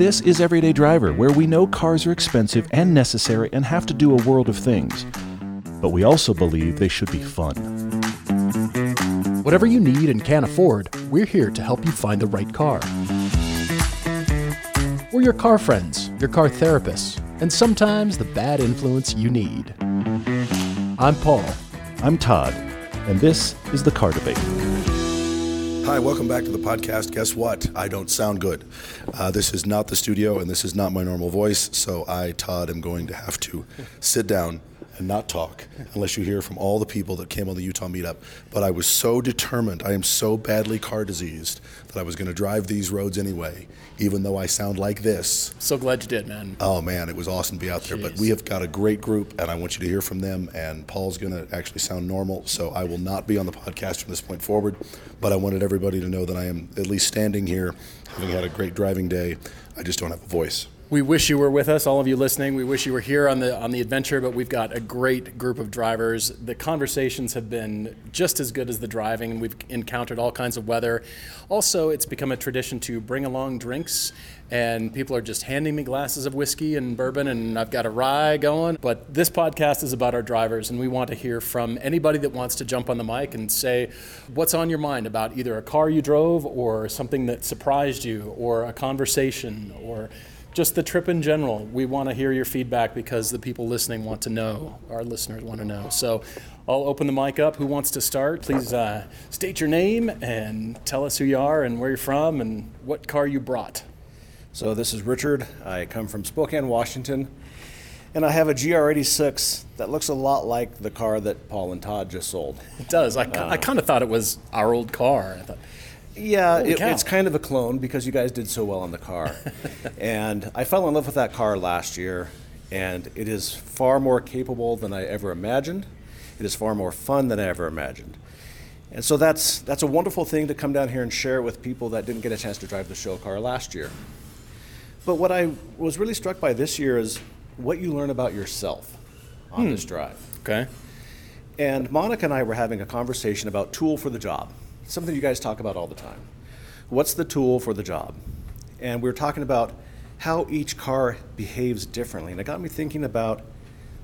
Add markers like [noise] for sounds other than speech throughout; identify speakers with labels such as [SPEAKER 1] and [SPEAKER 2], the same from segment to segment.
[SPEAKER 1] This is Everyday Driver, where we know cars are expensive and necessary and have to do a world of things. But we also believe they should be fun.
[SPEAKER 2] Whatever you need and can't afford, we're here to help you find the right car. We're your car friends, your car therapists, and sometimes the bad influence you need. I'm Paul.
[SPEAKER 1] I'm Todd, and this is the Car Debate.
[SPEAKER 3] Hi, welcome back to the podcast. Guess what? I don't sound good. Uh, this is not the studio, and this is not my normal voice, so I, Todd, am going to have to sit down and not talk unless you hear from all the people that came on the Utah meetup. But I was so determined, I am so badly car diseased that I was going to drive these roads anyway, even though I sound like this.
[SPEAKER 4] So glad you did, man.
[SPEAKER 3] Oh man, it was awesome to be out there. But we have got a great group, and I want you to hear from them. And Paul's going to actually sound normal, so I will not be on the podcast from this point forward. But I wanted everybody to know that I am at least standing here, having had a great driving day. I just don't have a voice.
[SPEAKER 4] We wish you were with us, all of you listening. We wish you were here on the on the adventure, but we've got a great group of drivers. The conversations have been just as good as the driving, and we've encountered all kinds of weather. Also, it's become a tradition to bring along drinks, and people are just handing me glasses of whiskey and bourbon, and I've got a rye going. But this podcast is about our drivers, and we want to hear from anybody that wants to jump on the mic and say what's on your mind about either a car you drove, or something that surprised you, or a conversation, or just the trip in general. We want to hear your feedback because the people listening want to know. Our listeners want to know. So I'll open the mic up. Who wants to start? Please uh, state your name and tell us who you are and where you're from and what car you brought.
[SPEAKER 5] So this is Richard. I come from Spokane, Washington, and I have a GR86 that looks a lot like the car that Paul and Todd just sold.
[SPEAKER 4] It does. I, I kind of thought it was our old car. I thought,
[SPEAKER 5] Yeah, it, it's kind of a clone because you guys did so well on the car. [laughs] and I fell in love with that car last year, and it is far more capable than I ever imagined. It is far more fun than I ever imagined. And so that's that's a wonderful thing to come down here and share with people that didn't get a chance to drive the show car last year. But what I was really struck by this year is what you learn about yourself on this hmm. drive.
[SPEAKER 4] okay.
[SPEAKER 5] And Monica and I were having a conversation about tool for the job, something you guys talk about all the time. What's the tool for the job? And we were talking about how each car behaves differently. And it got me thinking about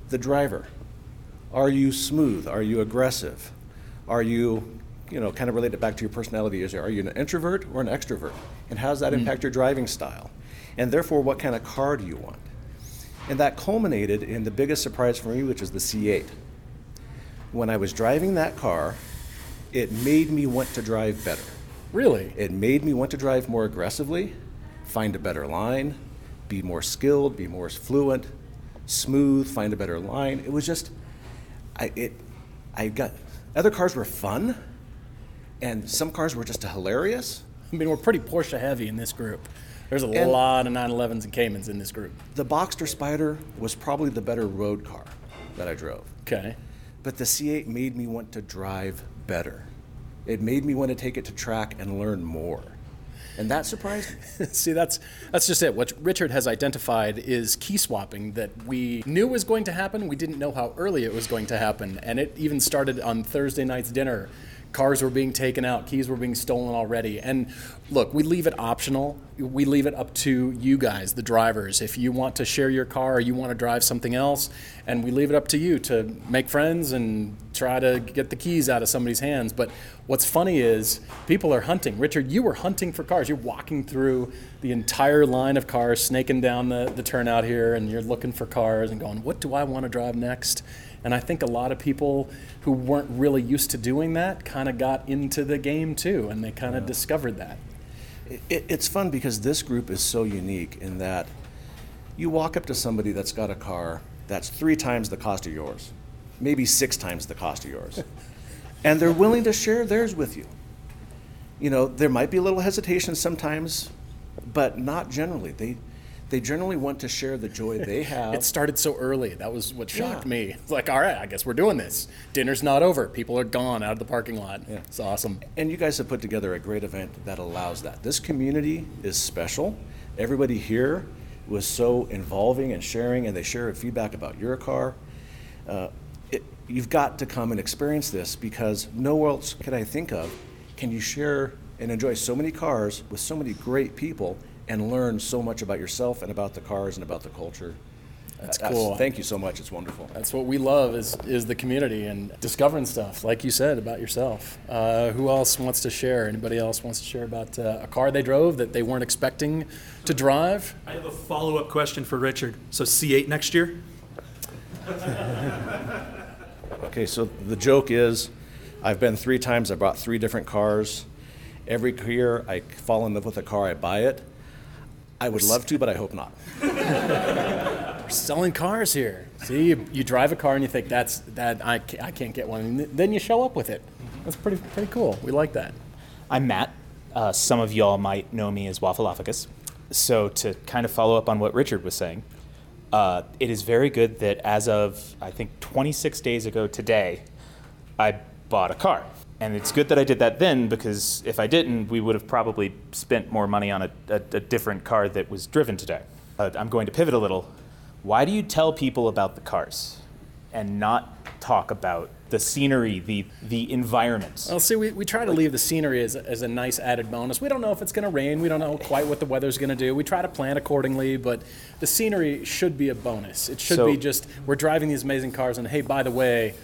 [SPEAKER 5] the driver. Are you smooth? Are you aggressive? Are you, you know, kind of related back to your personality? Is are you an introvert or an extrovert? And how does that hmm. impact your driving style? And therefore, what kind of car do you want? And that culminated in the biggest surprise for me, which is the C8 when I was driving that car, it made me want to drive better.
[SPEAKER 4] Really?
[SPEAKER 5] It made me want to drive more aggressively, find a better line, be more skilled, be more fluent, smooth, find a better line. It was just, I it, I got other cars were fun, and some cars were just hilarious.
[SPEAKER 4] I mean, we're pretty Porsche heavy in this group. There's a
[SPEAKER 5] And-
[SPEAKER 4] lot of 911s and Caymans in this group.
[SPEAKER 5] The Boxster Spyder was probably the better road car that I drove.
[SPEAKER 4] Okay.
[SPEAKER 5] But the C8 made me want to drive better. It made me want to take it to track and learn more. And that surprised me. [laughs]
[SPEAKER 4] See, that's that's just it. What Richard has identified is key swapping that we knew was going to happen. We didn't know how early it was going to happen, and it even started on Thursday night's dinner. Cars were being taken out, keys were being stolen already. And look, we leave it optional. We leave it up to you guys, the drivers. If you want to share your car or you want to drive something else, and we leave it up to you to make friends and try to get the keys out of somebody's hands. But what's funny is people are hunting. Richard, you were hunting for cars. You're walking through the entire line of cars, snaking down the, the turnout here, and you're looking for cars and going, what do I want to drive next? And I think a lot of people who weren't really used to doing that kind of got into the game too, and they kind of discovered that.
[SPEAKER 5] It, it's fun because this group is so unique in that you walk up to somebody that's got a car that's three times the cost of yours, maybe six times the cost of yours, [laughs] and they're willing to share theirs with you. You know, there might be a little hesitation sometimes, but not generally. They, they generally want to share the joy they [laughs] have.
[SPEAKER 4] It started so early. That was what shocked
[SPEAKER 5] Yeah.
[SPEAKER 4] me. It's like, all right, I guess we're doing this. Dinner's not over. People are gone out of the parking lot.
[SPEAKER 5] Yeah.
[SPEAKER 4] It's awesome.
[SPEAKER 5] And you guys have put together a great event that allows that. This community is special. Everybody here was so involving and sharing, and they share feedback about your car. Uh, it, you've got to come and experience this because nowhere else can I think of can you share and enjoy so many cars with so many great people and learn so much about yourself and about the cars and about the culture.
[SPEAKER 4] That's
[SPEAKER 5] Uh,
[SPEAKER 4] cool.
[SPEAKER 5] Thank you so much. It's wonderful.
[SPEAKER 4] That's what we love is is the community and discovering stuff, like you said about yourself. Uh, who else wants to share? Anybody else wants to share about uh, a car they drove that they weren't expecting to drive?
[SPEAKER 6] I have a follow-up question for Richard. So C8 next year? [laughs]
[SPEAKER 5] Okay, so the joke is, I've been three times. I bought three different cars. Every year I fall in love with a car, I buy it. I would love to, but I hope not. [laughs]
[SPEAKER 4] We're selling cars here. See, you, you drive a car and you think that's that I can't, I can't get one, and then you show up with it. That's pretty pretty cool. We like that.
[SPEAKER 7] I'm Matt. Uh, some of y'all might know me as Waffleophagus. So, to kind of follow up on what Richard was saying, uh, it is very good that as of, I think, 26 days ago today, I bought a car. And it's good that I did that then because if I didn't, we would have probably spent more money on a, a, a different car that was driven today. Uh, I'm going to pivot a little. Why do you tell people about the cars and not talk about the scenery, the, the environment?
[SPEAKER 4] Well, see, we, we try to leave the scenery as a, as a nice added bonus. We don't know if it's going to rain. We don't know quite what the weather's going to do. We try to plan accordingly, but the scenery should be a bonus. It should
[SPEAKER 7] So-
[SPEAKER 4] be just we're driving these amazing cars, and hey, by the way,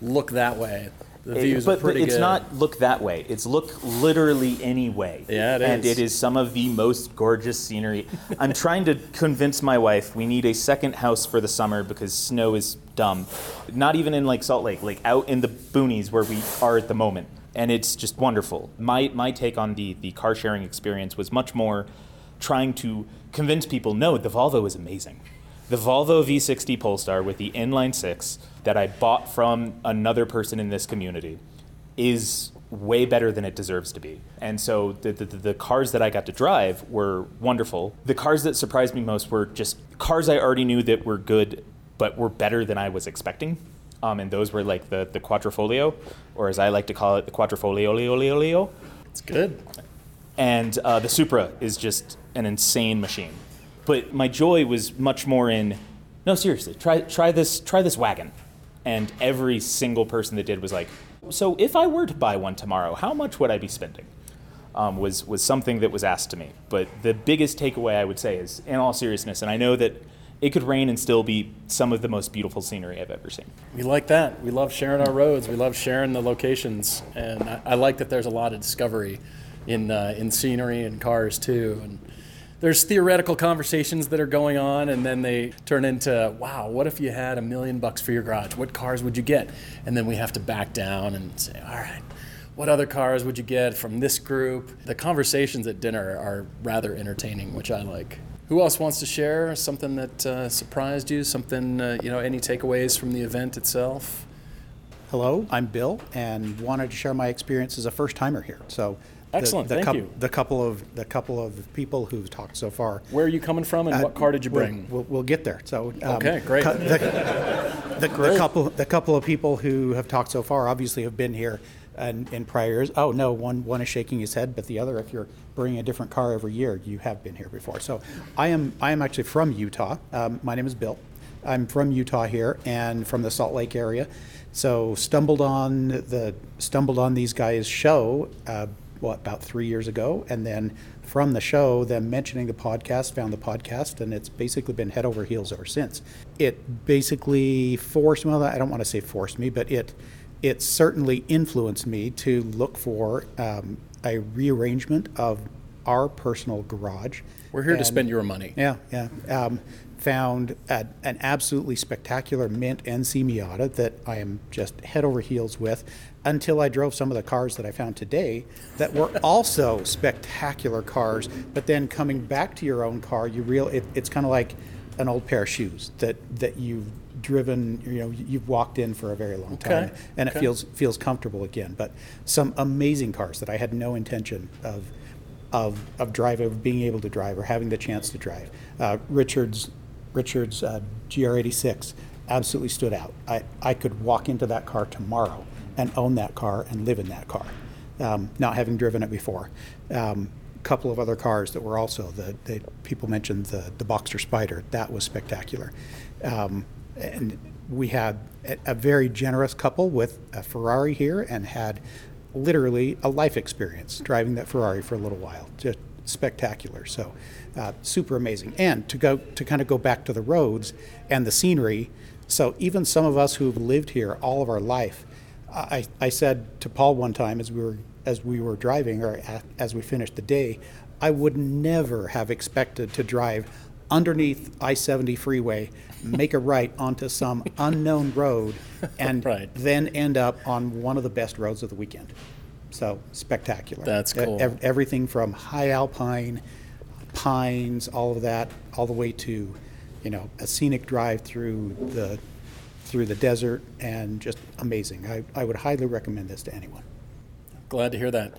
[SPEAKER 4] look that way. The
[SPEAKER 7] It- but,
[SPEAKER 4] are pretty
[SPEAKER 7] but it's
[SPEAKER 4] good.
[SPEAKER 7] not look that way. It's look literally any way.
[SPEAKER 4] Yeah, it
[SPEAKER 7] and
[SPEAKER 4] is.
[SPEAKER 7] it is some of the most gorgeous scenery. I'm trying to convince my wife we need a second house for the summer because snow is dumb. Not even in like Salt Lake, like out in the boonies where we are at the moment. And it's just wonderful. My my take on the the car sharing experience was much more trying to convince people no, the Volvo is amazing. The Volvo V60 Polestar with the inline six that I bought from another person in this community is way better than it deserves to be. And so the, the, the cars that I got to drive were wonderful. The cars that surprised me most were just cars I already knew that were good, but were better than I was expecting. Um, and those were like the, the Quadrifoglio, or as I like to call it, the Quattrofolio.
[SPEAKER 4] It's good.
[SPEAKER 7] And uh, the Supra is just an insane machine. But my joy was much more in, no, seriously, try, try this, try this wagon. And every single person that did was like, so if I were to buy one tomorrow, how much would I be spending? Um, was was something that was asked to me. But the biggest takeaway I would say is, in all seriousness, and I know that it could rain and still be some of the most beautiful scenery I've ever seen.
[SPEAKER 4] We like that. We love sharing our roads. We love sharing the locations, and I, I like that there's a lot of discovery in uh, in scenery and cars too. And there's theoretical conversations that are going on, and then they turn into, "Wow, what if you had a million bucks for your garage? What cars would you get?" And then we have to back down and say, "All right." What other cars would you get from this group? The conversations at dinner are rather entertaining, which I like. Who else wants to share something that uh, surprised you? Something, uh, you know, any takeaways from the event itself?
[SPEAKER 8] Hello, I'm Bill, and wanted to share my experience as a first timer here. So,
[SPEAKER 4] Excellent,
[SPEAKER 8] the,
[SPEAKER 4] thank
[SPEAKER 8] coup-
[SPEAKER 4] you.
[SPEAKER 8] The couple of the couple of people who've talked so far.
[SPEAKER 4] Where are you coming from, and what car did you
[SPEAKER 8] We'll-
[SPEAKER 4] bring?
[SPEAKER 8] We'll, we'll get there. So, um,
[SPEAKER 4] Okay, great.
[SPEAKER 8] cu- The, the, the couple the couple of people who have talked so far obviously have been here and in prior years. Oh no, one one is shaking his head, but the other, if you're bringing a different car every year, you have been here before. So, I am I am actually from Utah. Um, my name is Bill. I'm from Utah here and from the Salt Lake area. So stumbled on the stumbled on these guys' show. Uh, what about three years ago, and then from the show, them mentioning the podcast, found the podcast, and it's basically been head over heels ever since. It basically forced well, I don't want to say forced me, but it it certainly influenced me to look for um, a rearrangement of our personal garage.
[SPEAKER 4] We're here to spend your money.
[SPEAKER 8] yeah, yeah. Um, found a, an absolutely spectacular mint NC Miata that I am just head over heels with until I drove some of the cars that I found today that were [laughs] also spectacular cars. But then coming back to your own car, you real it, it's kind of like an old pair of shoes that that you've driven, you know, you've walked in for a very long time,
[SPEAKER 4] Okay,
[SPEAKER 8] and it feels feels comfortable again. But some amazing cars that I had no intention of of, of driving, of being able to drive or having the chance to drive. Uh, Richard's Richard's uh, GR86 absolutely stood out. I, I could walk into that car tomorrow and own that car and live in that car, um, not having driven it before. Um, couple of other cars that were also the, the people mentioned the, the Boxster Spyder. That was spectacular. Um, and we had a, very generous couple with a Ferrari here and had literally a life experience driving that Ferrari for a little while. Just spectacular. So, uh, super amazing. And to go to kind of go back to the roads and the scenery. So even some of us who've lived here all of our life, I, I said to Paul one time as we were as we were driving or as we finished the day, I would never have expected to drive underneath I-70 freeway, make a right onto some unknown road, [laughs] and
[SPEAKER 4] Right.
[SPEAKER 8] then end up on one of the best roads of the weekend. So spectacular.
[SPEAKER 4] That's
[SPEAKER 8] E-
[SPEAKER 4] cool.
[SPEAKER 8] ev- everything from high alpine, pines, all of that, all the way to, you know, a scenic drive through the through the desert, and just amazing. I, I would highly recommend this to anyone.
[SPEAKER 4] Glad to hear that.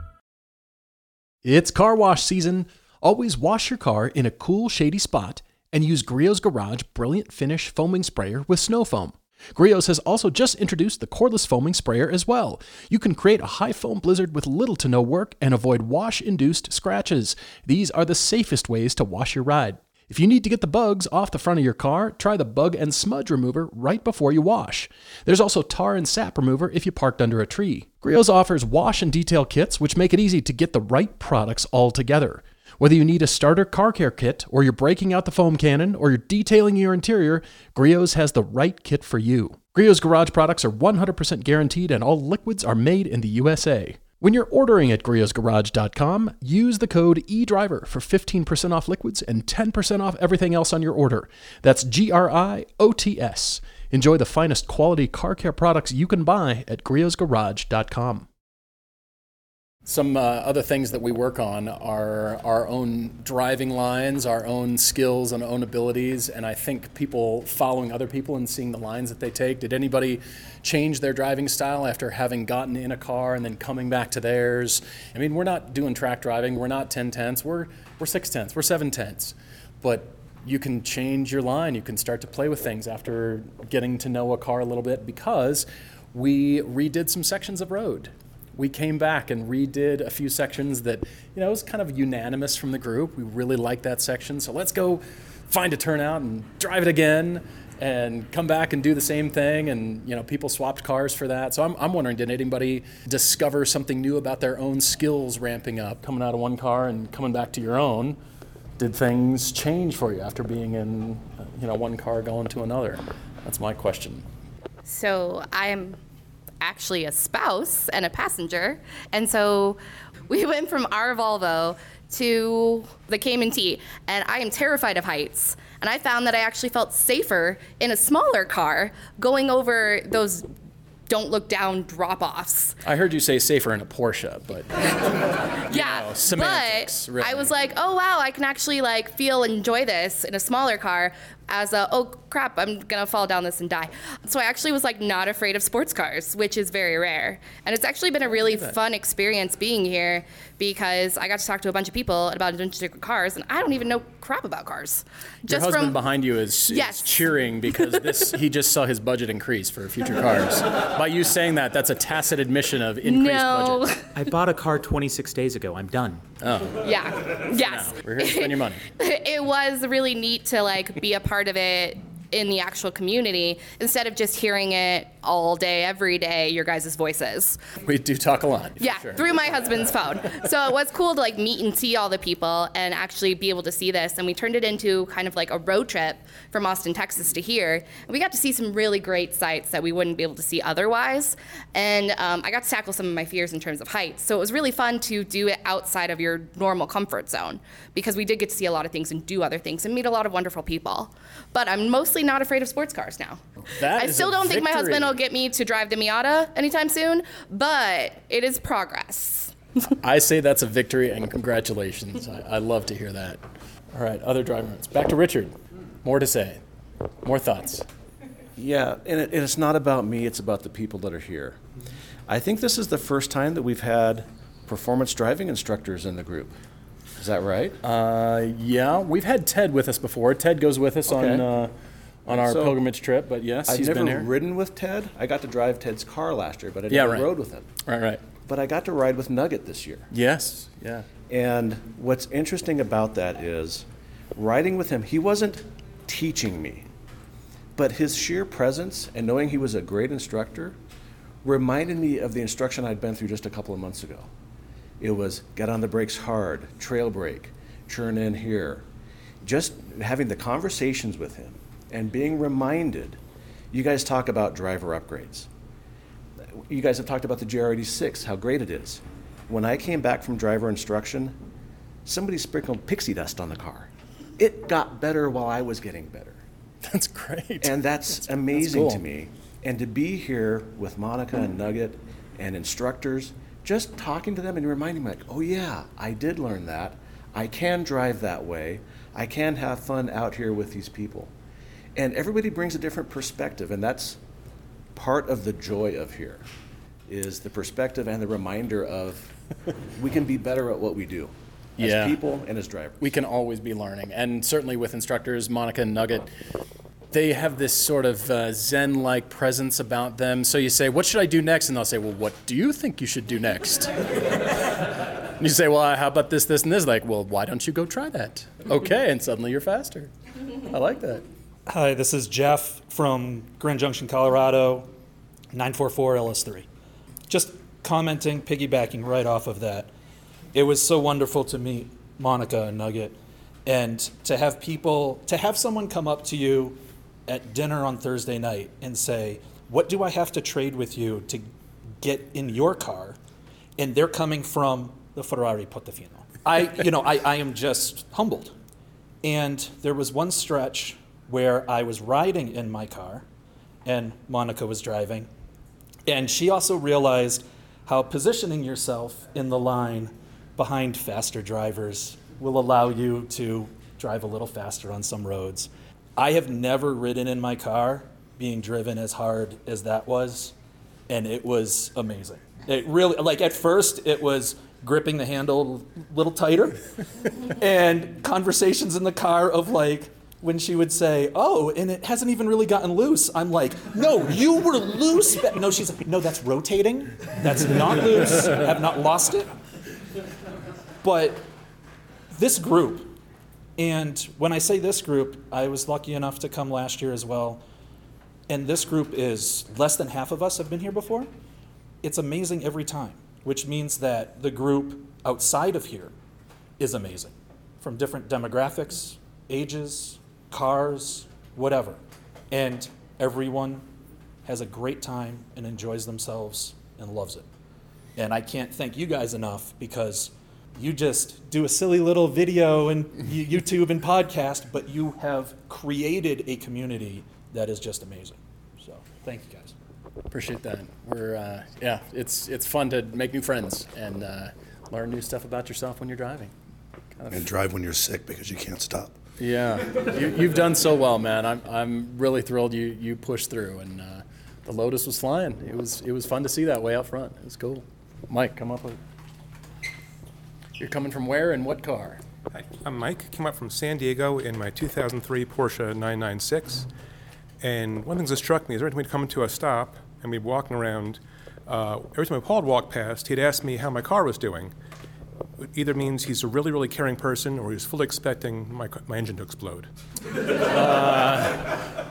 [SPEAKER 2] It's car wash season. Always wash your car in a cool, shady spot and use Griot's Garage Brilliant Finish Foaming Sprayer with snow foam. Griot's has also just introduced the cordless foaming sprayer as well. You can create a high foam blizzard with little to no work and avoid wash induced scratches. These are the safest ways to wash your ride. If you need to get the bugs off the front of your car, try the bug and smudge remover right before you wash. There's also tar and sap remover if you parked under a tree. Griot's offers wash and detail kits, which make it easy to get the right products all together. Whether you need a starter car care kit, or you're breaking out the foam cannon, or you're detailing your interior, Griot's has the right kit for you. Griot's garage products are 100% guaranteed and all liquids are made in the USA. When you're ordering at griotsgarage.com, use the code eDriver for 15% off liquids and 10% off everything else on your order. That's G R I O T S. Enjoy the finest quality car care products you can buy at griotsgarage.com.
[SPEAKER 4] Some uh, other things that we work on are our own driving lines, our own skills and own abilities, and I think people following other people and seeing the lines that they take. Did anybody change their driving style after having gotten in a car and then coming back to theirs? I mean, we're not doing track driving. We're not 10 tenths. We're we're six tenths. We're seven tenths, but you can change your line. You can start to play with things after getting to know a car a little bit because we redid some sections of road we came back and redid a few sections that you know was kind of unanimous from the group. We really liked that section, so let's go find a turnout and drive it again, and come back and do the same thing. And you know, people swapped cars for that. So I'm, I'm wondering, did anybody discover something new about their own skills ramping up, coming out of one car and coming back to your own? Did things change for you after being in you know one car going to another? That's my question.
[SPEAKER 9] So I'm actually a spouse and a passenger. And so we [laughs] went from our Volvo to the Cayman T, and I am terrified of heights. And I found that I actually felt safer in a smaller car going over those don't look down drop offs.
[SPEAKER 4] I heard you say safer in a Porsche, but [laughs]
[SPEAKER 9] yeah,
[SPEAKER 4] know, semantics,
[SPEAKER 9] but
[SPEAKER 4] really.
[SPEAKER 9] I was like, oh wow, I can actually like feel and enjoy this in a smaller car. As a oh crap, I'm gonna fall down this and die. So I actually was like not afraid of sports cars, which is very rare. And it's actually been a really fun experience being here because I got to talk to a bunch of people about a bunch of different cars, and I don't even know crap about cars.
[SPEAKER 4] Your
[SPEAKER 9] Just
[SPEAKER 4] husband
[SPEAKER 9] from
[SPEAKER 4] behind you is, is
[SPEAKER 9] Yes.
[SPEAKER 4] cheering because this he just saw his budget increase for future cars. By you saying that, that's a tacit admission of increased
[SPEAKER 9] no,
[SPEAKER 4] budget.
[SPEAKER 10] I bought a car 26 days ago. I'm done. Oh.
[SPEAKER 9] Yeah, yes.
[SPEAKER 4] We're here to spend your money. [laughs]
[SPEAKER 9] it was really neat to like be a part of it in the actual community instead of just hearing it all day every day your guys' voices.
[SPEAKER 4] We do talk a lot.
[SPEAKER 9] yeah
[SPEAKER 4] sure.
[SPEAKER 9] through my husband's phone. So it was cool to like meet and see all the people and actually be able to see this and we turned it into kind of like a road trip from austin texas to here. And we got to see some really great sights that we wouldn't be able to see otherwise and um, i got to tackle some of my fears in terms of heights so it was really fun to do it outside of your normal comfort zone because we did get to see a lot of things and do other things and meet a lot of wonderful people. But i'm mostly not afraid of sports cars now
[SPEAKER 4] That
[SPEAKER 9] i still don't think my husband will get me to drive the miata anytime soon but it is progress
[SPEAKER 4] I say that's a victory and congratulations. I, I love to hear that. All right, other driving routes. Back to Richard. More to say. More thoughts.
[SPEAKER 5] Yeah, and, it, and it's not about me, it's about the people that are here. I think this is the first time that we've had performance driving instructors in the group. Is that right?
[SPEAKER 4] Uh, yeah, we've had Ted with us before. Ted goes with us
[SPEAKER 5] Okay.
[SPEAKER 4] on uh, on our
[SPEAKER 5] So,
[SPEAKER 4] pilgrimage trip, but yes,
[SPEAKER 5] I've
[SPEAKER 4] he's
[SPEAKER 5] never
[SPEAKER 4] been here.
[SPEAKER 5] ridden with Ted. I got to drive Ted's car last year, but I
[SPEAKER 4] Yeah,
[SPEAKER 5] never
[SPEAKER 4] right.
[SPEAKER 5] rode with him.
[SPEAKER 4] Right, right.
[SPEAKER 5] But I got to ride with Nugget this year.
[SPEAKER 4] Yes, yeah.
[SPEAKER 5] And what's interesting about that is riding with him, he wasn't teaching me, but his sheer presence and knowing he was a great instructor reminded me of the instruction I'd been through just a couple of months ago. It was get on the brakes hard, trail brake, churn in here. Just having the conversations with him and being reminded. You guys talk about driver upgrades. You guys have talked about the GR86, how great it is. When I came back from driver instruction, somebody sprinkled pixie dust on the car. It got better while I was getting better.
[SPEAKER 4] That's great.
[SPEAKER 5] And that's, amazing to
[SPEAKER 4] cool.
[SPEAKER 5] me. And to be here with Monica and Nugget and instructors, just talking to them and reminding me, like, oh yeah, I did learn that. I can drive that way. I can have fun out here with these people. And everybody brings a different perspective, and that's part of the joy of here is the perspective and the reminder of we can be better at what we do as
[SPEAKER 4] Yeah.
[SPEAKER 5] people and as drivers.
[SPEAKER 4] We can always be learning, and certainly with instructors, Monica and Nugget, they have this sort of uh, Zen-like presence about them. So you say, "What should I do next?" And they'll say, "Well, what do you think you should do next?" and [laughs] you say, "Well, how about this, this, and this?" Like, "Well, why don't you go try that?" Okay, and suddenly you're faster. I like that.
[SPEAKER 11] Hi, this is Jeff from Grand Junction, Colorado, 944 LS3. Just commenting, piggybacking right off of that. It was so wonderful to meet Monica and Nugget and to have people, to have someone come up to you at dinner on Thursday night and say, What do I have to trade with you to get in your car? And they're coming from the Ferrari Portofino. I, you know, I, I am just humbled. And there was one stretch where I was riding in my car and Monica was driving. And she also realized how positioning yourself in the line behind faster drivers will allow you to drive a little faster on some roads. I have never ridden in my car being driven as hard as that was, and it was amazing. It really, like at first, it was gripping the handle a little tighter, [laughs] and conversations in the car of like, when she would say, "Oh, and it hasn't even really gotten loose," I'm like, "No, you were loose." ba-" No, she's like, "No, that's rotating. That's not loose. I have not lost it." But this group, and when I say this group, I was lucky enough to come last year as well. And this group is less than half of us have been here before. It's amazing every time, which means that the group outside of here is amazing from different demographics, ages, cars, whatever. And everyone has a great time and enjoys themselves and loves it. And I can't thank you guys enough because you just do a silly little video and YouTube and podcast, but you have created a community that is just amazing. So thank you guys.
[SPEAKER 4] Appreciate that. We're uh, yeah, it's it's fun to make new friends and uh, learn new stuff about yourself when you're driving. Kind of-
[SPEAKER 3] And drive when you're sick because you can't stop.
[SPEAKER 4] Yeah, you, you've done so well, man. I'm, I'm really thrilled you, you pushed through, and uh, the Lotus was flying. It was it was fun to see that way out front. It was cool. Mike, come up with. You're coming from where and what car?
[SPEAKER 12] Hi, I'm Mike. Came up from San Diego in my 2003 Porsche 996. And one thing that struck me is every time we'd come to a stop and we'd be walking around, uh, every time Paul would walk past, he'd ask me how my car was doing. It either means he's a really, really caring person or he's fully expecting my, my engine to explode.
[SPEAKER 4] Uh,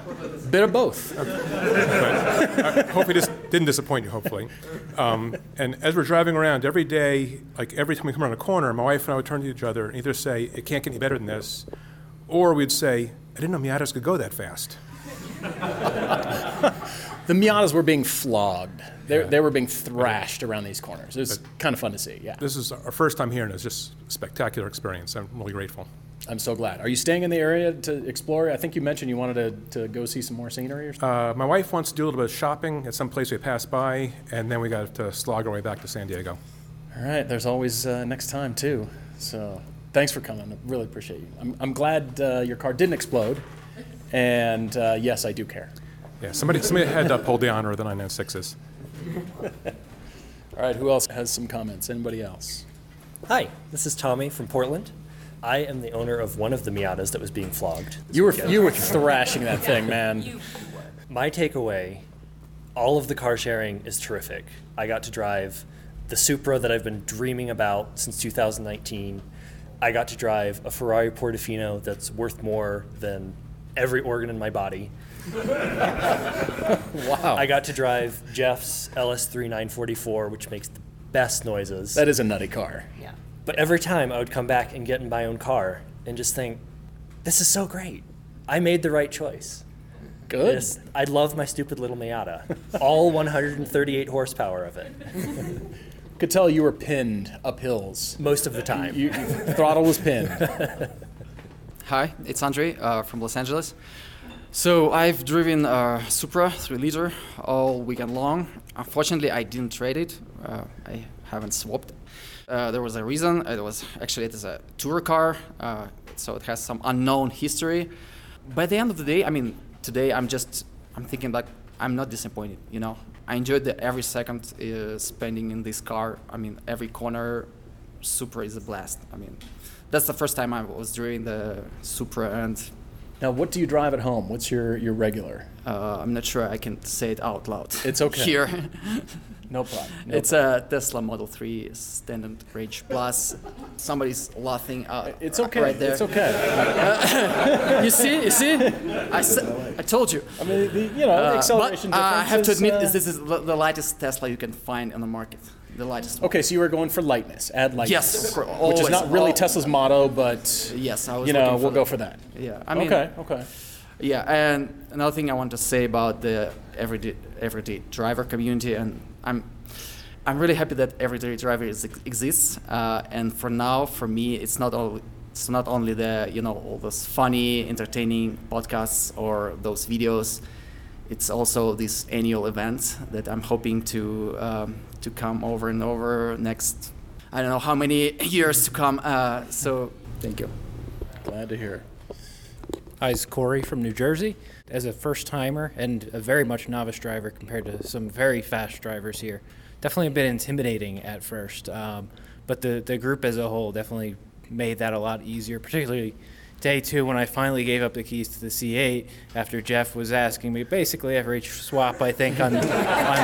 [SPEAKER 4] bit of both. [laughs]
[SPEAKER 12] I hope he just didn't disappoint you, hopefully. Um, and as we're driving around every day, like every time we come around a corner, my wife and I would turn to each other and either say, it can't get any better than this, or we'd say, I didn't know Miatas could go that fast. [laughs]
[SPEAKER 4] The Miatas were being flogged. They, they were being thrashed around these corners. It was kind of fun to see. Yeah,
[SPEAKER 12] This is our first time here, and it's just a spectacular experience. I'm really grateful.
[SPEAKER 4] I'm so glad. Are you staying in the area to explore? I think you mentioned you wanted to, to go see some more scenery or something.
[SPEAKER 12] Uh, my wife wants to do a little bit of shopping at some place we passed by, and then we got to slog our way back to San Diego.
[SPEAKER 4] All right, there's always uh, next time too. So thanks for coming. I really appreciate you. I'm, I'm glad uh, your car didn't explode, and uh, yes, I do care.
[SPEAKER 12] Yeah, somebody, somebody had to uphold the honor of the 996s. [laughs]
[SPEAKER 4] All right, who else has some comments? Anybody else?
[SPEAKER 13] Hi, this is Tommy from Portland. I am the owner of one of the Miatas that was being flogged. this
[SPEAKER 4] You were
[SPEAKER 13] weekend.
[SPEAKER 4] you were thrashing that thing, man.
[SPEAKER 13] My takeaway all of the car sharing is terrific. I got to drive the Supra that I've been dreaming about since 2019. I got to drive a Ferrari Portofino that's worth more than every organ in my body. [laughs]
[SPEAKER 4] wow.
[SPEAKER 13] I got to drive Jeff's LS3 944, which makes the best noises.
[SPEAKER 4] That is a nutty car.
[SPEAKER 13] Yeah. But every time I would come back and get in my own car and just think, this is so great. I made the right choice.
[SPEAKER 4] Good.
[SPEAKER 13] This- I love my stupid little Miata. All [laughs] 138 horsepower of it.
[SPEAKER 4] Could tell you were pinned up hills.
[SPEAKER 13] Most of the time.
[SPEAKER 4] You, throttle was pinned. [laughs]
[SPEAKER 14] Hi, it's Andre uh, from Los Angeles. So I've driven a Supra 3 liter all weekend long. Unfortunately, I didn't trade it. Uh, I haven't swapped. Uh, there was a reason. It was actually it is a tour car, uh, so it has some unknown history. By the end of the day, I mean, today I'm just I'm thinking like I'm not disappointed. You know, I enjoyed the every second uh, spending in this car. I mean, every corner, Supra is a blast. I mean, that's the first time I was driving the Supra, and
[SPEAKER 4] Now, what do you drive at home? What's your, your regular?
[SPEAKER 14] uh, I'm not sure I can say it out loud.
[SPEAKER 4] It's [laughs] okay.
[SPEAKER 14] Here.
[SPEAKER 4] No problem. No
[SPEAKER 14] it's a Tesla Model 3 Standard Range Plus. Somebody's laughing. Uh,
[SPEAKER 4] It's okay.
[SPEAKER 14] Right there.
[SPEAKER 4] It's okay.
[SPEAKER 14] Uh, [laughs] you see? You see? I, I told you.
[SPEAKER 4] I mean, the, you know, the acceleration
[SPEAKER 14] but, uh, I have to admit,
[SPEAKER 4] uh,
[SPEAKER 14] this is the lightest Tesla you can find on the market. The lightest.
[SPEAKER 4] Okay, so you were going for lightness, add lightness.
[SPEAKER 14] Yes,
[SPEAKER 4] Which is not really
[SPEAKER 14] Al-
[SPEAKER 4] Tesla's motto, but
[SPEAKER 14] Yes, I was
[SPEAKER 4] you know we'll go for that.
[SPEAKER 14] Yeah, I mean.
[SPEAKER 4] okay, okay.
[SPEAKER 14] Yeah, and another thing I want to say about the everyday everyday driver community, and I'm I'm really happy that everyday driver is, exists. Uh, and for now, for me, it's not all. It's not only the you know all those funny, entertaining podcasts or those videos. It's also this annual event that I'm hoping to um, to come over and over next. I don't know how many [laughs] years to come. Uh, so thank you.
[SPEAKER 4] Glad to hear.
[SPEAKER 15] Hi, it's Corey from New Jersey. As a first timer and a very much novice driver compared to some very fast drivers here, definitely a bit intimidating at first. Um, but the, the group as a whole definitely made that a lot easier, particularly day two when I finally gave up the keys to the C8 after Jeff was asking me basically after each swap, I think, on, on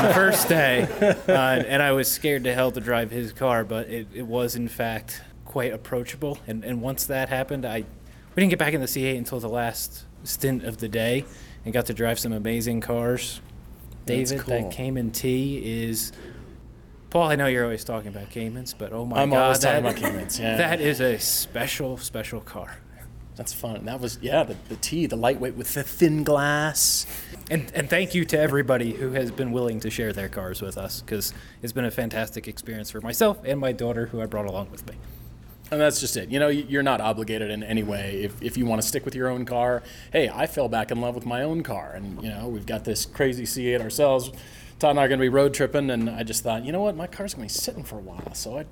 [SPEAKER 15] the first day. Uh, and I was scared to hell to drive his car, but it, it was, in fact, quite approachable. And, and once that happened, I we didn't get back in the C8 until the last stint of the day and got to drive some amazing cars.
[SPEAKER 4] That's
[SPEAKER 15] David,
[SPEAKER 4] cool.
[SPEAKER 15] that Cayman T is. Paul, I know you're always talking about Caymans, but oh my
[SPEAKER 4] I'm
[SPEAKER 15] God,
[SPEAKER 4] always talking
[SPEAKER 15] that-
[SPEAKER 4] about Caymans, yeah. [laughs]
[SPEAKER 15] That is a special, special car.
[SPEAKER 4] That's fun. That was yeah, the, the T, the lightweight with the thin glass.
[SPEAKER 15] And, and thank you to everybody who has been willing to share their cars with us because it's been a fantastic experience for myself and my daughter, who I brought along with me.
[SPEAKER 4] And that's just it. You know, you're not obligated in any way. If, if you want to stick with your own car, hey, I fell back in love with my own car. And, you know, we've got this crazy C8 ourselves. Todd and I are going to be road tripping. And I just thought, you know what, my car's going to be sitting for a while. So I,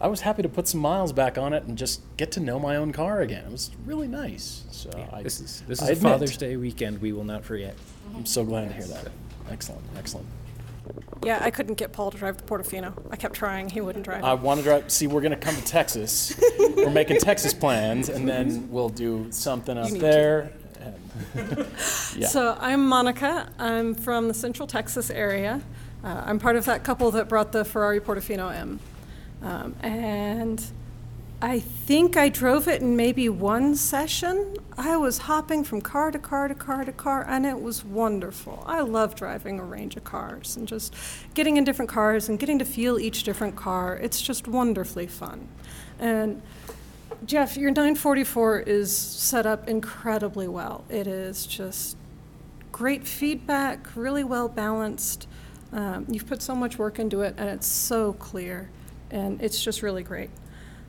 [SPEAKER 4] I was happy to put some miles back on it and just get to know my own car again. It was really nice. So I,
[SPEAKER 15] This is, this is
[SPEAKER 4] admit,
[SPEAKER 15] Father's Day weekend we will not forget.
[SPEAKER 4] I'm so glad to hear that. Excellent, excellent.
[SPEAKER 16] Yeah, I couldn't get Paul to drive the Portofino. I kept trying; he wouldn't drive.
[SPEAKER 4] I want to drive. See, we're going to come to Texas. [laughs] we're making Texas plans, and then we'll do something up there. And [laughs] yeah.
[SPEAKER 16] So I'm Monica. I'm from the Central Texas area. Uh, I'm part of that couple that brought the Ferrari Portofino in, um, and I think I drove it in maybe one session. I was hopping from car to car to car to car, and it was wonderful. I love driving a range of cars and just getting in different cars and getting to feel each different car. It's just wonderfully fun. And Jeff, your 944 is set up incredibly well. It is just great feedback, really well balanced. Um, you've put so much work into it, and it's so clear, and it's just really great.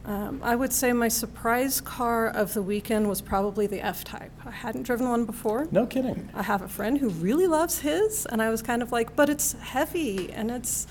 [SPEAKER 16] Um, I would say my surprise car of the weekend was probably the F Type. I hadn't driven one before.
[SPEAKER 4] No kidding.
[SPEAKER 16] I have a friend who really loves his, and I was kind of like, but it's heavy, and it's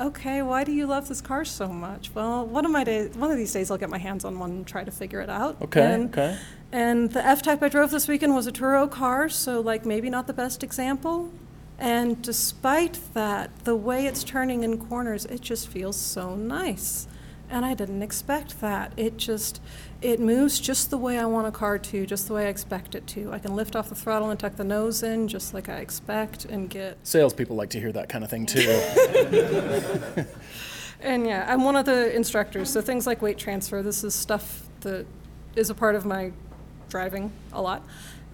[SPEAKER 16] okay. Why do you love this car so much? Well, one of my days, one of these days, I'll get my hands on one and try to figure it out.
[SPEAKER 4] Okay,
[SPEAKER 16] And,
[SPEAKER 4] okay.
[SPEAKER 16] And the F Type I drove this weekend was a Turo car, so like maybe not the best example. And despite that, the way it's turning in corners, it just feels so nice. and I didn't expect that. It just, it moves just the way I want a car to, just the way I expect it to. I can lift off the throttle and tuck the nose in just like I expect and get
[SPEAKER 4] Salespeople like to hear that kind of thing too. [laughs]
[SPEAKER 16] And yeah, I'm one of the instructors, so things like weight transfer, this is stuff that is a part of my driving a lot.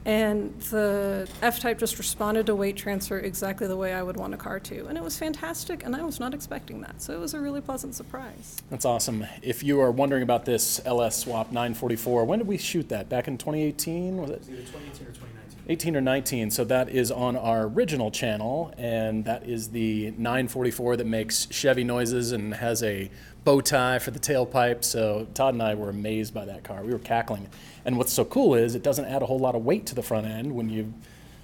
[SPEAKER 16] And the F Type just responded to weight transfer exactly the way I would want a car to. And it was fantastic, and I was not expecting that. So it was a really pleasant surprise.
[SPEAKER 4] That's awesome. If you are wondering about this LS Swap 944, when did we shoot that? Back in 2018? Was it?
[SPEAKER 6] Either 2018 or 2019.
[SPEAKER 4] 18 or 19. So that is on our original channel, and that is the 944 that makes Chevy noises and has a bow tie for the tailpipe. So Todd and I were amazed by that car. We were cackling. And what's so cool is it doesn't add a whole lot of weight to the front end when you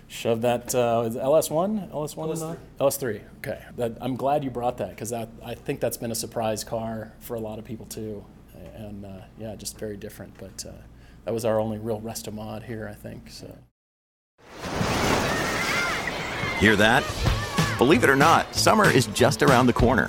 [SPEAKER 4] shove that uh, LS1, LS1,
[SPEAKER 13] LS3.
[SPEAKER 4] LS3. Okay, that, I'm glad you brought that because I think that's been a surprise car for a lot of people too, and uh, yeah, just very different. But uh, that was our only real resto mod here, I think. So.
[SPEAKER 17] Hear that? Believe it or not, summer is just around the corner.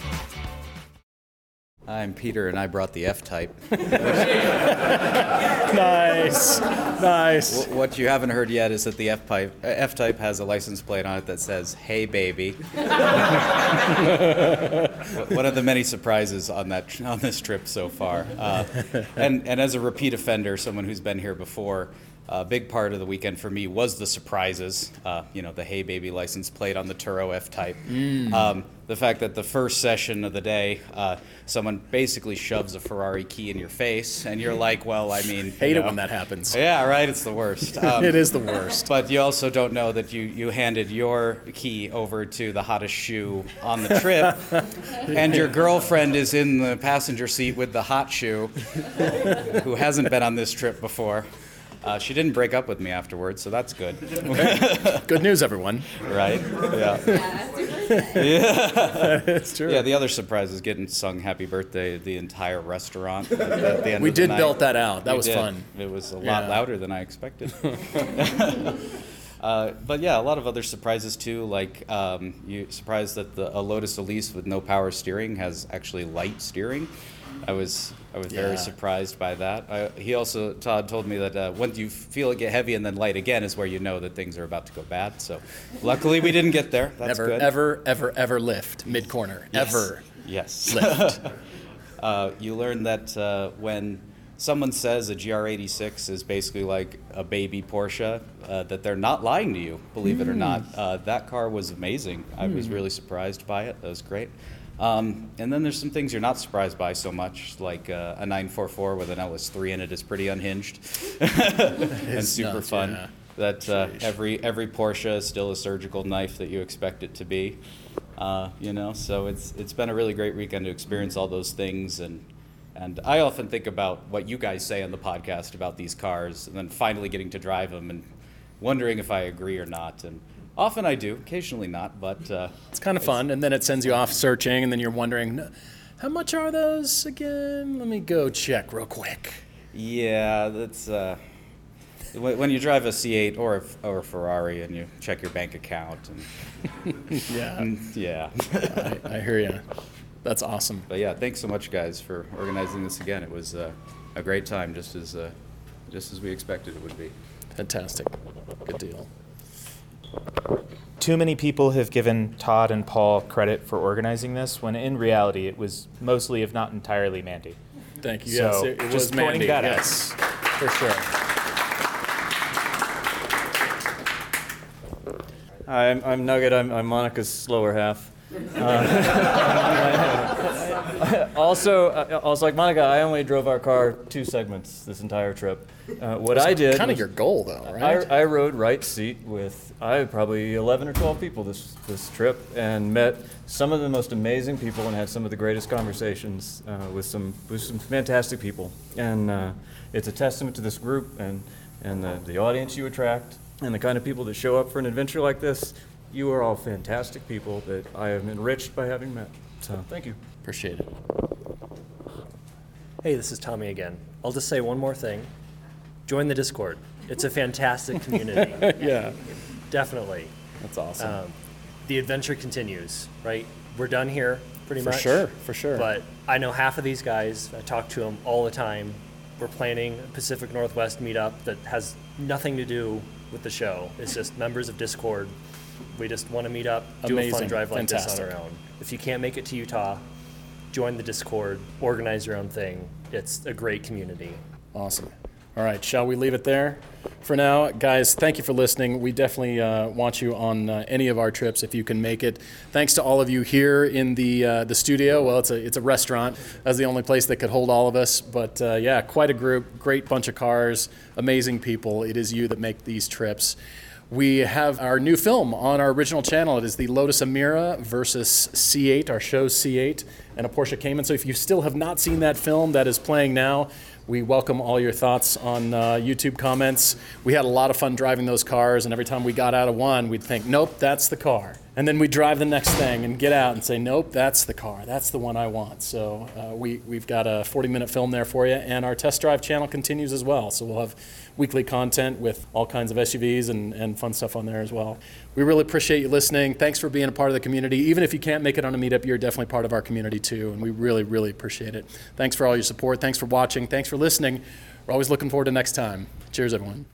[SPEAKER 18] I'm Peter, and I brought the F type. [laughs]
[SPEAKER 4] nice, nice.
[SPEAKER 18] What you haven't heard yet is that the F type F type has a license plate on it that says "Hey, baby." [laughs] One of the many surprises on that on this trip so far, uh, and and as a repeat offender, someone who's been here before. A big part of the weekend for me was the surprises. Uh, you know, the "Hey Baby" license plate on the Turo F Type.
[SPEAKER 4] Mm.
[SPEAKER 18] Um, the fact that the first session of the day, uh, someone basically shoves a Ferrari key in your face, and you're like, "Well, I mean, [laughs]
[SPEAKER 4] Hate
[SPEAKER 18] you
[SPEAKER 4] it when that happens.
[SPEAKER 18] Yeah, right. It's the worst. [laughs]
[SPEAKER 4] It is the worst.
[SPEAKER 18] But you also don't know that you you handed your key over to the hottest shoe on the trip, [laughs] and your girlfriend is in the passenger seat with the hot shoe, who hasn't been on this trip before. Uh, she didn't break up with me afterwards, so that's good. [laughs]
[SPEAKER 4] Good news, everyone.
[SPEAKER 18] Right? Yeah. yeah.
[SPEAKER 4] It's [laughs] true.
[SPEAKER 18] Yeah, the other surprise is getting sung "Happy Birthday" at the entire restaurant. At, at the end
[SPEAKER 4] We
[SPEAKER 18] of the day.
[SPEAKER 4] We did
[SPEAKER 18] night.
[SPEAKER 4] belt that out. That
[SPEAKER 18] We
[SPEAKER 4] was
[SPEAKER 18] did.
[SPEAKER 4] fun.
[SPEAKER 18] It was a lot
[SPEAKER 4] Yeah.
[SPEAKER 18] louder than I expected. [laughs] Uh, but yeah, a lot of other surprises too. Like um, you surprised that the, a Lotus Elise with no power steering has actually light steering. I was I was
[SPEAKER 4] Yeah.
[SPEAKER 18] very surprised by that. I, he also Todd told me that uh, when you feel it get heavy and then light again is where you know that things are about to go bad. So luckily we didn't get there. That's
[SPEAKER 4] Never,
[SPEAKER 18] good.
[SPEAKER 4] ever, ever, ever lift mid corner.
[SPEAKER 18] Yes.
[SPEAKER 4] Ever.
[SPEAKER 18] Yes.
[SPEAKER 4] Lift. [laughs]
[SPEAKER 18] uh, you learn that uh, when someone says a GR86 is basically like a baby Porsche, uh, that they're not lying to you, believe it or
[SPEAKER 4] Mm.
[SPEAKER 18] not. Uh, that car was amazing. I was
[SPEAKER 4] Mm.
[SPEAKER 18] really surprised by it. That was great. Um, and then there's some things you're not surprised by so much, like uh, a 944 with an LS3 in it is pretty unhinged [laughs] and super
[SPEAKER 4] nuts,
[SPEAKER 18] fun.
[SPEAKER 4] yeah.
[SPEAKER 18] That uh, every every Porsche is still a surgical knife that you expect it to be. Uh, you know, so it's it's been a really great weekend to experience all those things and. And I often think about what you guys say on the podcast about these cars, and then finally getting to drive them and wondering if I agree or not. And often I do, occasionally not, but uh,
[SPEAKER 4] It's kind of fun, and then it sends you off searching, and then you're wondering, how much are those again? Let me go check real quick.
[SPEAKER 18] Yeah, that's uh, when when you drive a C8 or a, or a Ferrari and you check your bank account and [laughs]
[SPEAKER 4] Yeah.
[SPEAKER 18] and- [laughs] yeah.
[SPEAKER 4] I, I hear you. That's awesome.
[SPEAKER 18] But yeah, thanks so much, guys, for organizing this again. It was uh, a great time, just as uh, just as we expected it would be.
[SPEAKER 4] Fantastic. Good deal.
[SPEAKER 7] Too many people have given Todd and Paul credit for organizing this, when in reality it was mostly, if not entirely, Mandy.
[SPEAKER 4] Thank you.
[SPEAKER 7] So,
[SPEAKER 4] yes, it, it
[SPEAKER 7] just
[SPEAKER 4] was Mandy.
[SPEAKER 7] pointing that out.
[SPEAKER 4] yes, for sure.
[SPEAKER 19] Hi, I'm, I'm Nugget. I'm, I'm Monica's slower half. Uh, [laughs] also, uh, also like Monica, I only drove our car two segments this entire trip. Uh, what
[SPEAKER 4] That's
[SPEAKER 19] I did
[SPEAKER 4] kinda your goal, though, right?
[SPEAKER 19] I, I rode right seat with I probably 11 or 12 people this this trip and met some of the most amazing people and had some of the greatest conversations uh, with some with some fantastic people. And uh, it's a testament to this group and and the, the audience you attract and the kind of people that show up for an adventure like this. You are all fantastic people that I am enriched by having met. So thank you.
[SPEAKER 4] Appreciate it.
[SPEAKER 13] Hey, this is Tommy again. I'll just say one more thing. Join the Discord. It's a fantastic [laughs] community.
[SPEAKER 4] Yeah.
[SPEAKER 13] Definitely.
[SPEAKER 4] That's awesome.
[SPEAKER 13] Um, the adventure continues, right? We're done here, pretty much.
[SPEAKER 4] For
[SPEAKER 13] much.
[SPEAKER 4] sure, for sure.
[SPEAKER 13] But I know half of these guys. I talk to them all the time. We're planning a Pacific Northwest meetup that has nothing to do with the show. It's just members of Discord. We just want to meet up, do a fun drive like this on our own. If you can't make it to Utah, join the Discord, organize your own thing. It's a great community.
[SPEAKER 4] Awesome. All right, shall we leave it there for now? Guys, thank you for listening. We definitely uh, want you on uh, any of our trips if you can make it. Thanks to all of you here in the uh, the studio. Well, it's a it's a restaurant. That's the only place that could hold all of us. But uh, yeah, quite a group, great bunch of cars, amazing people. It is you that make these trips. We have our new film on our original channel. It is the Lotus Emira versus C8, our show's C8 and a Porsche Cayman. So if you still have not seen that film, that is playing now. We welcome all your thoughts on uh, YouTube comments. We had a lot of fun driving those cars, and every time we got out of one, we'd think, nope, that's the car. And then we'd drive the next thing and get out and say, nope, that's the car. That's the one I want. So uh, we, we've got a 40 minute film there for you, and our test drive channel continues as well. So we'll have weekly content with all kinds of SUVs and, and fun stuff on there as well. We really appreciate you listening. Thanks for being a part of the community. Even if you can't make it on a meetup, you're definitely part of our community too, and we really, really appreciate it. Thanks for all your support. Thanks for watching. Thanks for listening. We're always looking forward to next time. Cheers, everyone.